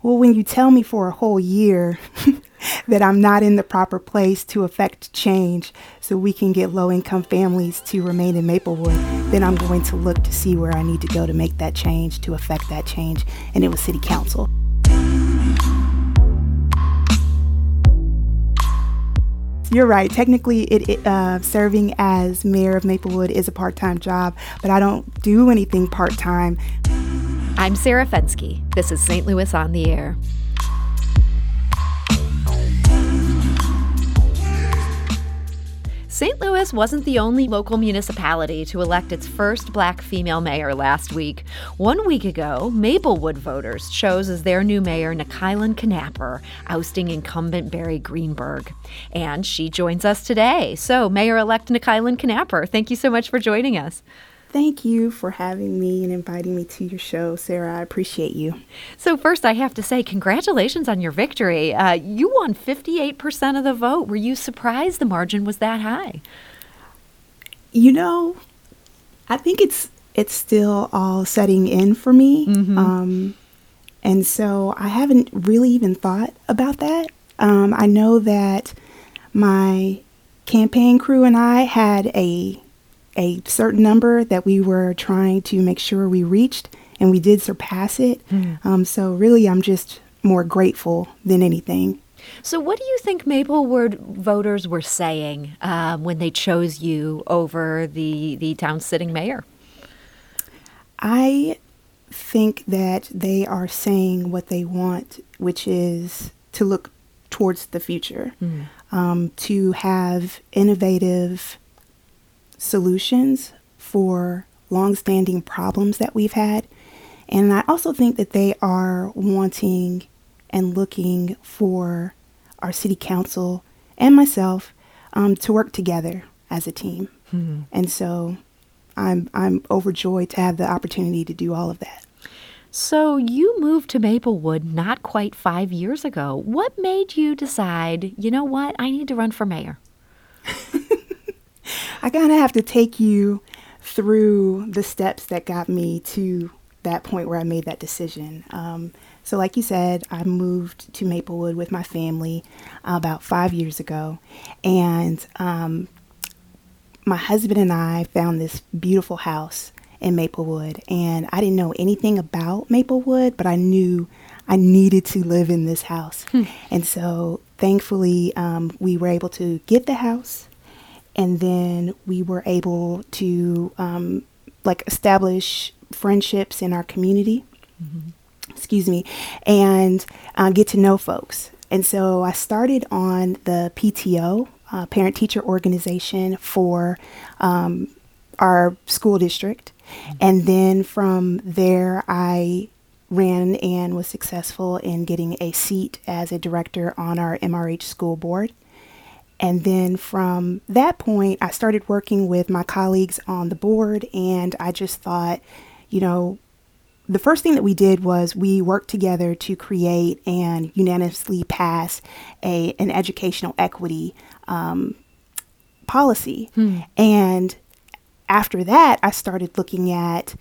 Well, when you tell me for a whole year that I'm not in the proper place to affect change so we can get low income families to remain in Maplewood, then I'm going to look to see where I need to go to make that change, to affect that change. And it was City Council. You're right. Technically, it, it uh, serving as mayor of Maplewood is a part-time job, but I don't do anything part-time. I'm Sarah Fenske. This is St. Louis on the Air. St. Louis wasn't the only local municipality to elect its first black female mayor last week. One week ago, Maplewood voters chose as their new mayor Nikylan Knapper, ousting incumbent Barry Greenberg. And she joins us today. So, Mayor elect Nikylan Knapper, thank you so much for joining us. Thank you for having me and inviting me to your show, Sarah. I appreciate you. So, first, I have to say, congratulations on your victory. Uh, you won 58% of the vote. Were you surprised the margin was that high? You know, I think it's it's still all setting in for me. Mm-hmm. Um, and so I haven't really even thought about that. Um, I know that my campaign crew and I had a a certain number that we were trying to make sure we reached, and we did surpass it. Mm. Um, so, really, I'm just more grateful than anything. So, what do you think Maplewood voters were saying um, when they chose you over the the town's sitting mayor? I think that they are saying what they want, which is to look towards the future, mm. um, to have innovative solutions for longstanding problems that we've had. And I also think that they are wanting and looking for our city council and myself um, to work together as a team. Mm-hmm. And so I'm I'm overjoyed to have the opportunity to do all of that. So you moved to Maplewood not quite five years ago. What made you decide, you know what, I need to run for mayor? I kind of have to take you through the steps that got me to that point where I made that decision. Um, so, like you said, I moved to Maplewood with my family about five years ago, and um, my husband and I found this beautiful house in Maplewood, and I didn't know anything about Maplewood, but I knew I needed to live in this house, hmm. and so thankfully um, we were able to get the house and then we were able to um, like establish friendships in our community. Mm-hmm. Excuse me, and uh, get to know folks. And so I started on the PTO, uh, parent teacher organization for um, our school district. Mm-hmm. And then from there, I ran and was successful in getting a seat as a director on our MRH school board. And then from that point, I started working with my colleagues on the board, and I just thought, you know, the first thing that we did was we worked together to create and unanimously pass a an educational equity um, policy. Hmm. And after that, I started looking at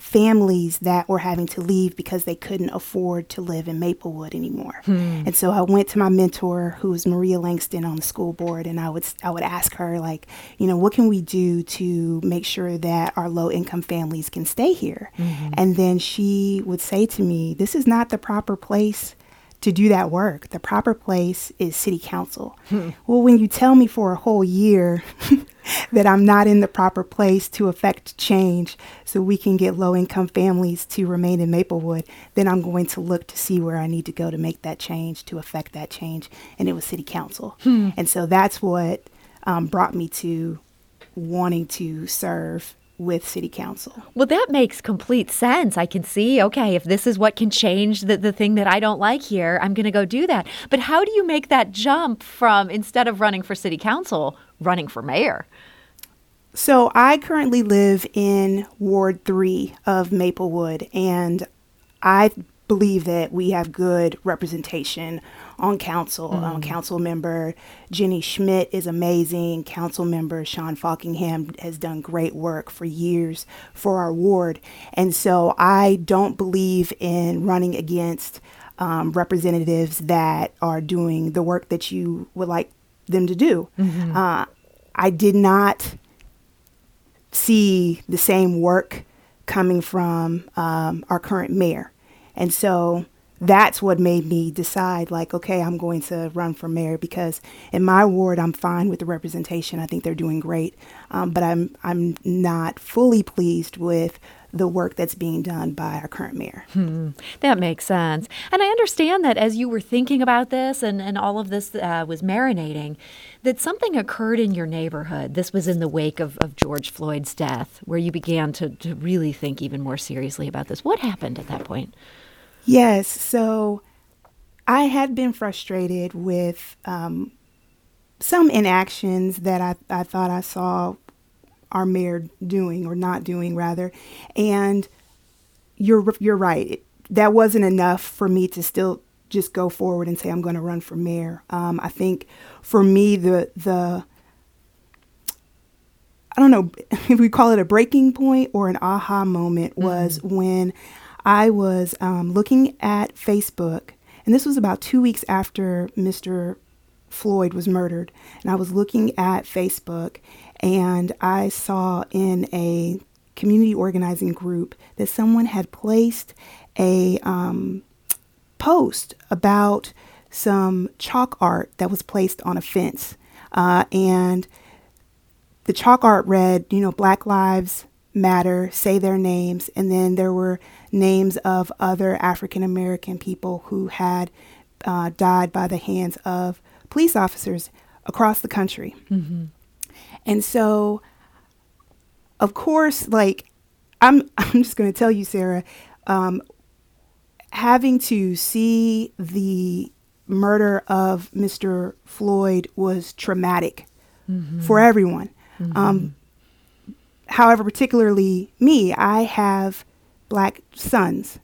families that were having to leave because they couldn't afford to live in Maplewood anymore. Hmm. And so I went to my mentor, who was Maria Langston on the school board, and I would I would ask her like, you know, what can we do to make sure that our low income families can stay here? Mm-hmm. And then she would say to me, this is not the proper place to do that work. The proper place is city council. Hmm. Well, when you tell me for a whole year that I'm not in the proper place to affect change so we can get low income families to remain in Maplewood, then I'm going to look to see where I need to go to make that change, to affect that change. And it was city council. Hmm. And so that's what um, brought me to wanting to serve with city council. Well, that makes complete sense. I can see, okay, if this is what can change the, the thing that I don't like here, I'm going to go do that. But how do you make that jump from instead of running for city council, running for mayor? So I currently live in Ward 3 of Maplewood, and I believe that we have good representation on council. Mm. Um, council member Jenny Schmidt is amazing. Council member Sean Falkingham has done great work for years for our ward. And so I don't believe in running against um, representatives that are doing the work that you would like them to do. Mm-hmm. Uh, I did not see the same work coming from um, our current mayor. And so that's what made me decide like okay i'm going to run for mayor because in my ward i'm fine with the representation i think they're doing great um, but i'm i'm not fully pleased with the work that's being done by our current mayor. Hmm. That makes sense. And I understand that as you were thinking about this and, and all of this uh, was marinating, that something occurred in your neighborhood. This was in the wake of, of George Floyd's death, where you began to, to really think even more seriously about this. What happened at that point? Yes. So I had been frustrated with um, some inactions that I, I thought I saw our mayor doing or not doing rather. And you're you're right. It, that wasn't enough for me to still just go forward and say I'm going to run for mayor. Um, I think for me the the I don't know if we call it a breaking point or an aha moment was mm-hmm. when I was um, looking at Facebook, and this was about two weeks after Mr. Floyd was murdered. And I was looking at Facebook, and I saw in a community organizing group that someone had placed a um, post about some chalk art that was placed on a fence. Uh, and the chalk art read, you know, Black Lives Matter, say their names. And then there were names of other African American people who had uh, died by the hands of police officers across the country. Mm-hmm. And so, of course, like I'm, I'm just going to tell you, Sarah, um, having to see the murder of Mr. Floyd was traumatic mm-hmm. for everyone. Mm-hmm. Um, however, particularly me, I have black sons.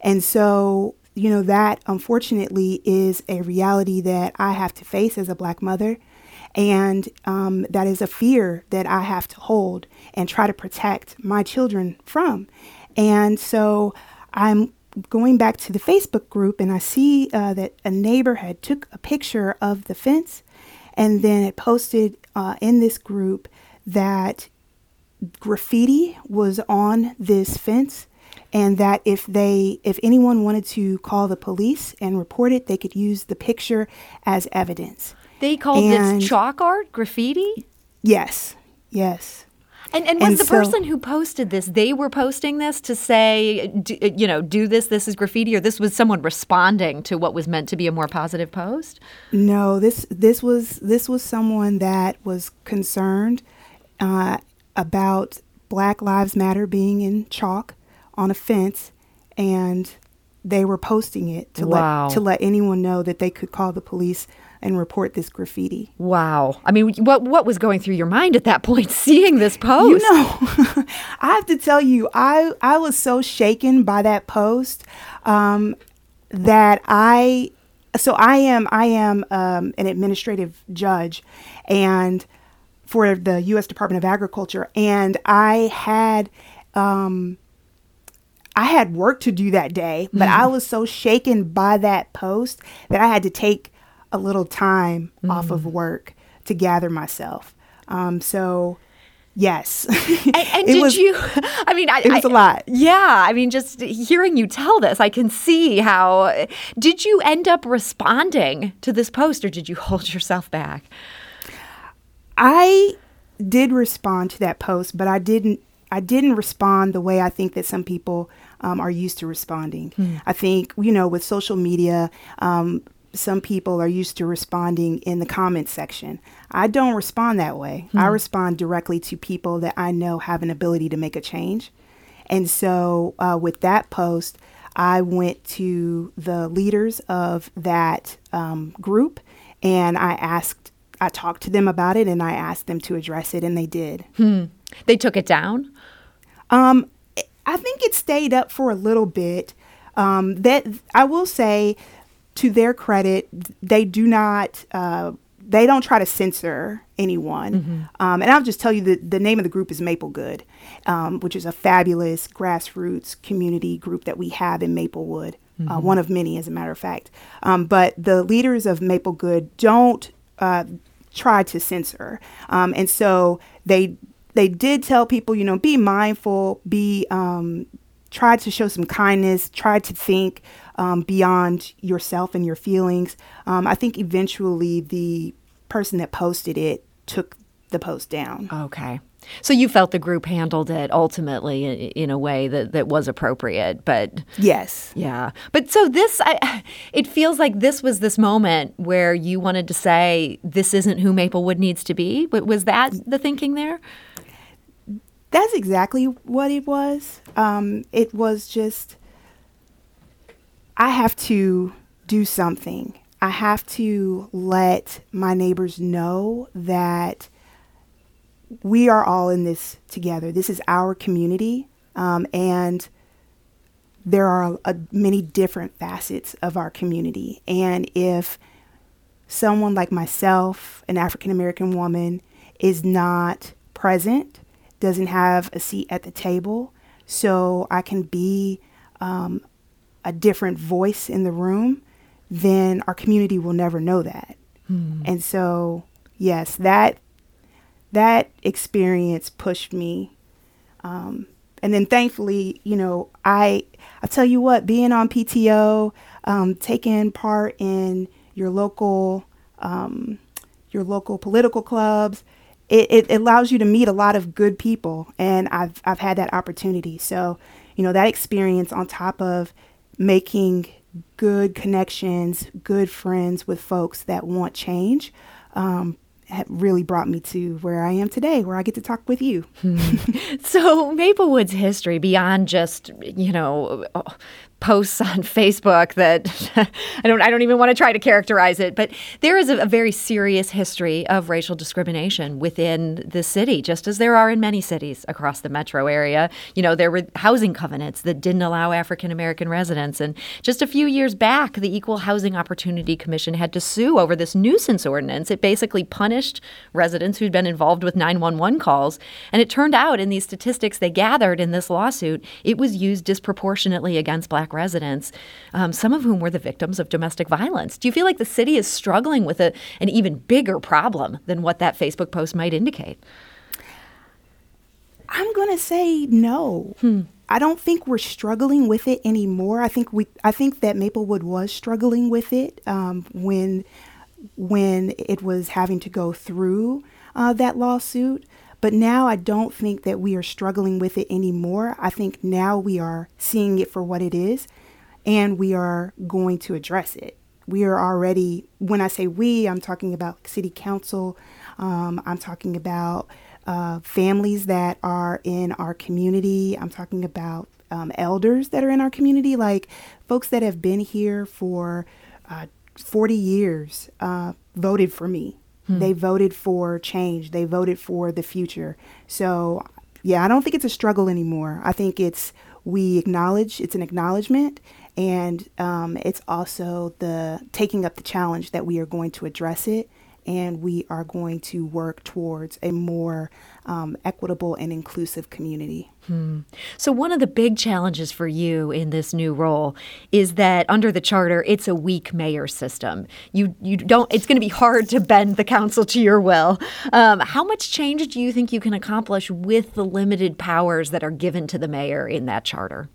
And so, you know, that unfortunately is a reality that I have to face as a black mother. And um, that is a fear that I have to hold and try to protect my children from. And so I'm going back to the Facebook group and I see uh, that a neighbor had took a picture of the fence and then it posted uh, in this group that graffiti was on this fence and that if they if anyone wanted to call the police and report it they could use the picture as evidence. They called and this chalk art graffiti? Yes yes. And, and was and the so, person who posted this, they were posting this to say, do, you know, do this, this is graffiti, or this was someone responding to what was meant to be a more positive post? No, this this was this was someone that was concerned uh, about Black Lives Matter being in chalk on a fence and they were posting it to wow. let to let anyone know that they could call the police and report this graffiti. Wow. I mean, what what was going through your mind at that point seeing this post? You know, I have to tell you, I I was so shaken by that post um, that I so I am I am um, an administrative judge and for the U.S. Department of Agriculture, and I had um, I had work to do that day, but mm-hmm. I was so shaken by that post that I had to take a little time mm-hmm. off of mm. work to gather myself. Um, so, yes. And, and did was, you? I mean, I, it was I, a lot. Yeah, I mean, just hearing you tell this, I can see how. Did you end up responding to this post, or did you hold yourself back? I did respond to that post, but I didn't. I didn't respond the way I think that some people um, are used to responding. Mm. I think, you know, with social media, um, some people are used to responding in the comment section. I don't respond that way. Mm. I respond directly to people that I know have an ability to make a change. And so uh, with that post, I went to the leaders of that um, group and I asked, I talked to them about it and I asked them to address it, and they did. Hmm. They took it down? Um, I think it stayed up for a little bit. Um, that I will say, to their credit, they do not. Uh, they don't try to censor anyone. Mm-hmm. Um, and I'll just tell you that the name of the group is Maplegood, um, which is a fabulous grassroots community group that we have in Maplewood, uh, mm-hmm. uh, one of many, as a matter of fact. Um, but the leaders of Maple Good don't uh, try to censor. Um, and so they they did tell people, you know, be mindful, be um, try to show some kindness, try to think um, beyond yourself and your feelings. Um, I think eventually the person that posted it took the post down. Okay. So you felt the group handled it ultimately in a way that, that was appropriate, but yes, yeah. But so this, I, it feels like this was this moment where you wanted to say this isn't who Maplewood needs to be. Was that the thinking there? That's exactly what it was. Um, it was just I have to do something. I have to let my neighbors know that we are all in this together. This is our community, um, and there are a, many different facets of our community. And if someone like myself, an African American woman, is not present, doesn't have a seat at the table, so I can be um, a different voice in the room, then our community will never know that. Hmm. And so, yes, that that experience pushed me. Um, and then thankfully, you know, I I tell you what, being on PTO, um, taking part in your local um, your local political clubs, it, it allows you to meet a lot of good people, and I've I've had that opportunity. So, you know, that experience on top of making good connections, good friends with folks that want change, um, really brought me to where I am today, where I get to talk with you. Hmm. so, Maplewood's history, beyond just, you know, posts on Facebook that I don't I don't even want to try to characterize it, but there is a, a, very serious history of racial discrimination within the city, just as there are in many cities across the metro area. You know, there were housing covenants that didn't allow African American residents, and just a few years back, the Equal Housing Opportunity Commission had to sue over this nuisance ordinance. It basically punished residents who'd been involved with 911 calls, and it turned out in these statistics they gathered in this lawsuit, it was used disproportionately against black black residents, um, some of whom were the victims of domestic violence. Do you feel like the city is struggling with a, an even bigger problem than what that Facebook post might indicate? I'm going to say no. Hmm. I don't think we're struggling with it anymore. I think we I think that Maplewood was struggling with it um, when when it was having to go through uh, that lawsuit. But now I don't think that we are struggling with it anymore. I think now we are seeing it for what it is and we are going to address it. We are already, when I say we, I'm talking about city council, um, I'm talking about uh, families that are in our community, I'm talking about um, elders that are in our community, like folks that have been here for uh, 40 years, uh, voted for me. Hmm. They voted for change. They voted for the future. So, yeah, I don't think it's a struggle anymore. I think it's we acknowledge it's an acknowledgement, and um, it's also the taking up the challenge that we are going to address it and we are going to work towards a more um, equitable and inclusive community. Hmm. So, one of the big challenges for you in this new role is that under the charter, it's a weak mayor system. You you don't. It's going to be hard to bend the council to your will. Um, how much change do you think you can accomplish with the limited powers that are given to the mayor in that charter?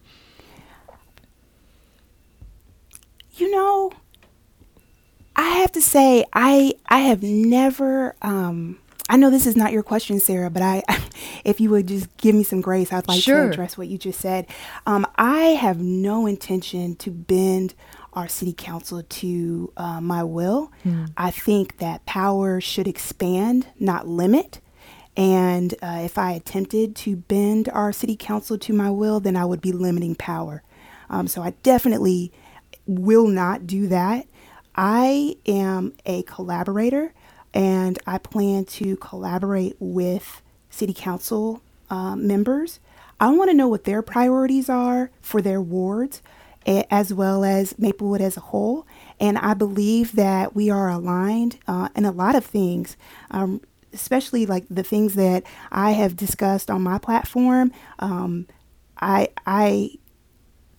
You know, I have to say, I I have never. Um, I know this is not your question, Sarah, but I, if you would just give me some grace, I'd like sure. to address what you just said. Um, I have no intention to bend our city council to uh, my will. Mm. I think that power should expand, not limit. And uh, if I attempted to bend our city council to my will, then I would be limiting power. Um, so I definitely will not do that. I am a collaborator and I plan to collaborate with city council uh, members. I want to know what their priorities are for their wards. as well as Maplewood as a whole. And I believe that we are aligned uh, in a lot of things. Um, especially like the things that I have discussed on my platform. Um, I, I,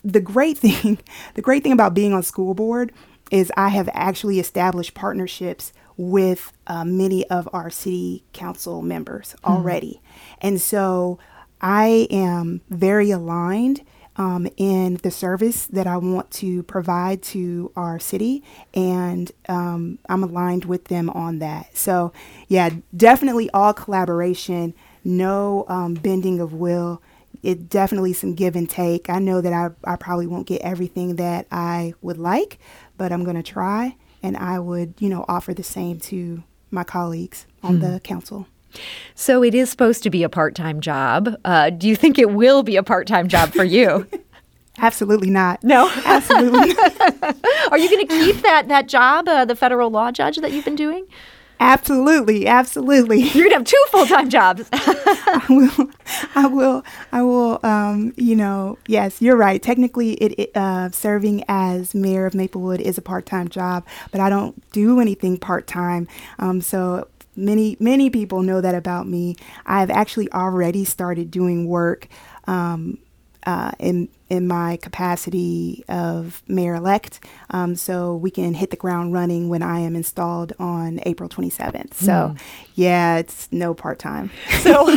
the great thing, the great thing about being on school board is I have actually established partnerships with uh, many of our city council members mm-hmm. already. And so I am very aligned um, in the service that I want to provide to our city, and um, I'm aligned with them on that. So, yeah, definitely all collaboration, no um, bending of will. It definitely some give and take. I know that I, I probably won't get everything that I would like, but I'm going to try, and I would, you know, offer the same to my colleagues on hmm. the council. So it is supposed to be a part time job. Uh, do you think it will be a part time job for you? Absolutely not. No, absolutely. Are you going to keep that that job, uh, the federal law judge that you've been doing? Absolutely, absolutely. You're gonna have two full time jobs. I will, I will, I will. Um, you know, yes, you're right. Technically, it, it uh, serving as mayor of Maplewood is a part time job, but I don't do anything part time. Um, so many many people know that about me. I've actually already started doing work um, uh, in in my capacity of mayor elect, um, so we can hit the ground running when I am installed on April 27th. So, mm. yeah, it's no part time. so,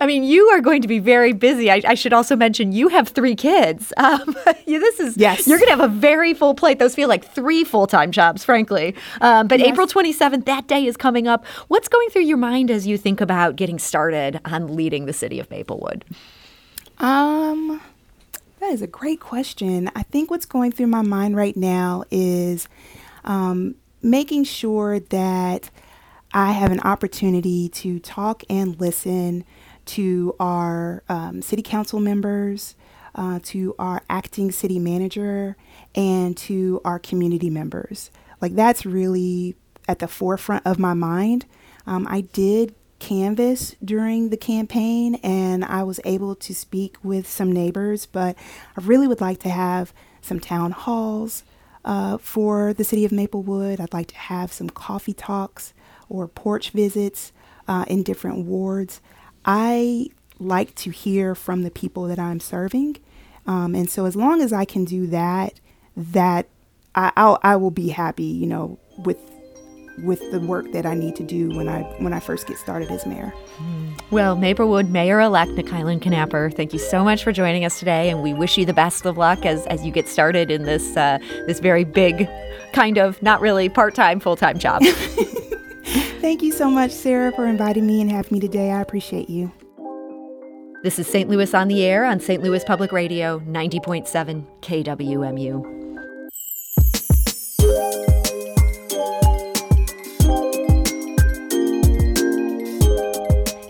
I mean, you are going to be very busy. I, I should also mention you have three kids. Um, yeah, this is yes. You're going to have a very full plate. Those feel like three full time jobs, frankly. Um, but yes. April 27th, that day is coming up. What's going through your mind as you think about getting started on leading the city of Maplewood? Um, that is a great question. I think what's going through my mind right now is um, making sure that I have an opportunity to talk and listen to our um, city council members, uh, to our acting city manager, and to our community members. Like, that's really at the forefront of my mind. Um, I did canvas during the campaign and I was able to speak with some neighbors, but I really would like to have some town halls uh, for the city of Maplewood. I'd like to have some coffee talks or porch visits uh, in different wards. I like to hear from the people that I'm serving. Um, and so as long as I can do that, that I, I'll, I will be happy, you know, with with the work that I need to do when I when I first get started as mayor. Well, Maplewood Mayor-elect Nikylan Knapper, thank you so much for joining us today, and we wish you the best of luck as, as you get started in this uh, this very big, kind of not really part-time, full-time job. thank you so much, Sarah, for inviting me and having me today. I appreciate you. This is St. Louis on the Air on St. Louis Public Radio, 90.7 KWMU.